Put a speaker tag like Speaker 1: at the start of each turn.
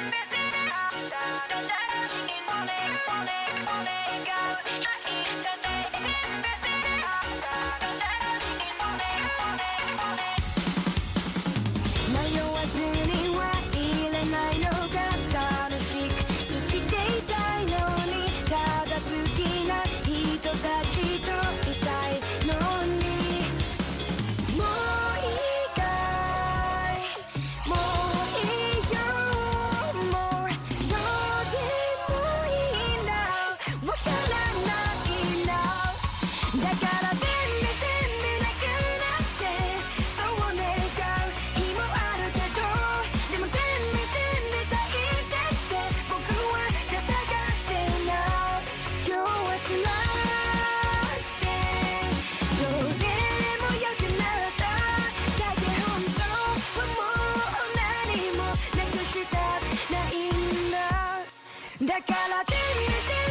Speaker 1: Don't touch, don't touch, don't touch, don't touch, don't touch, de que la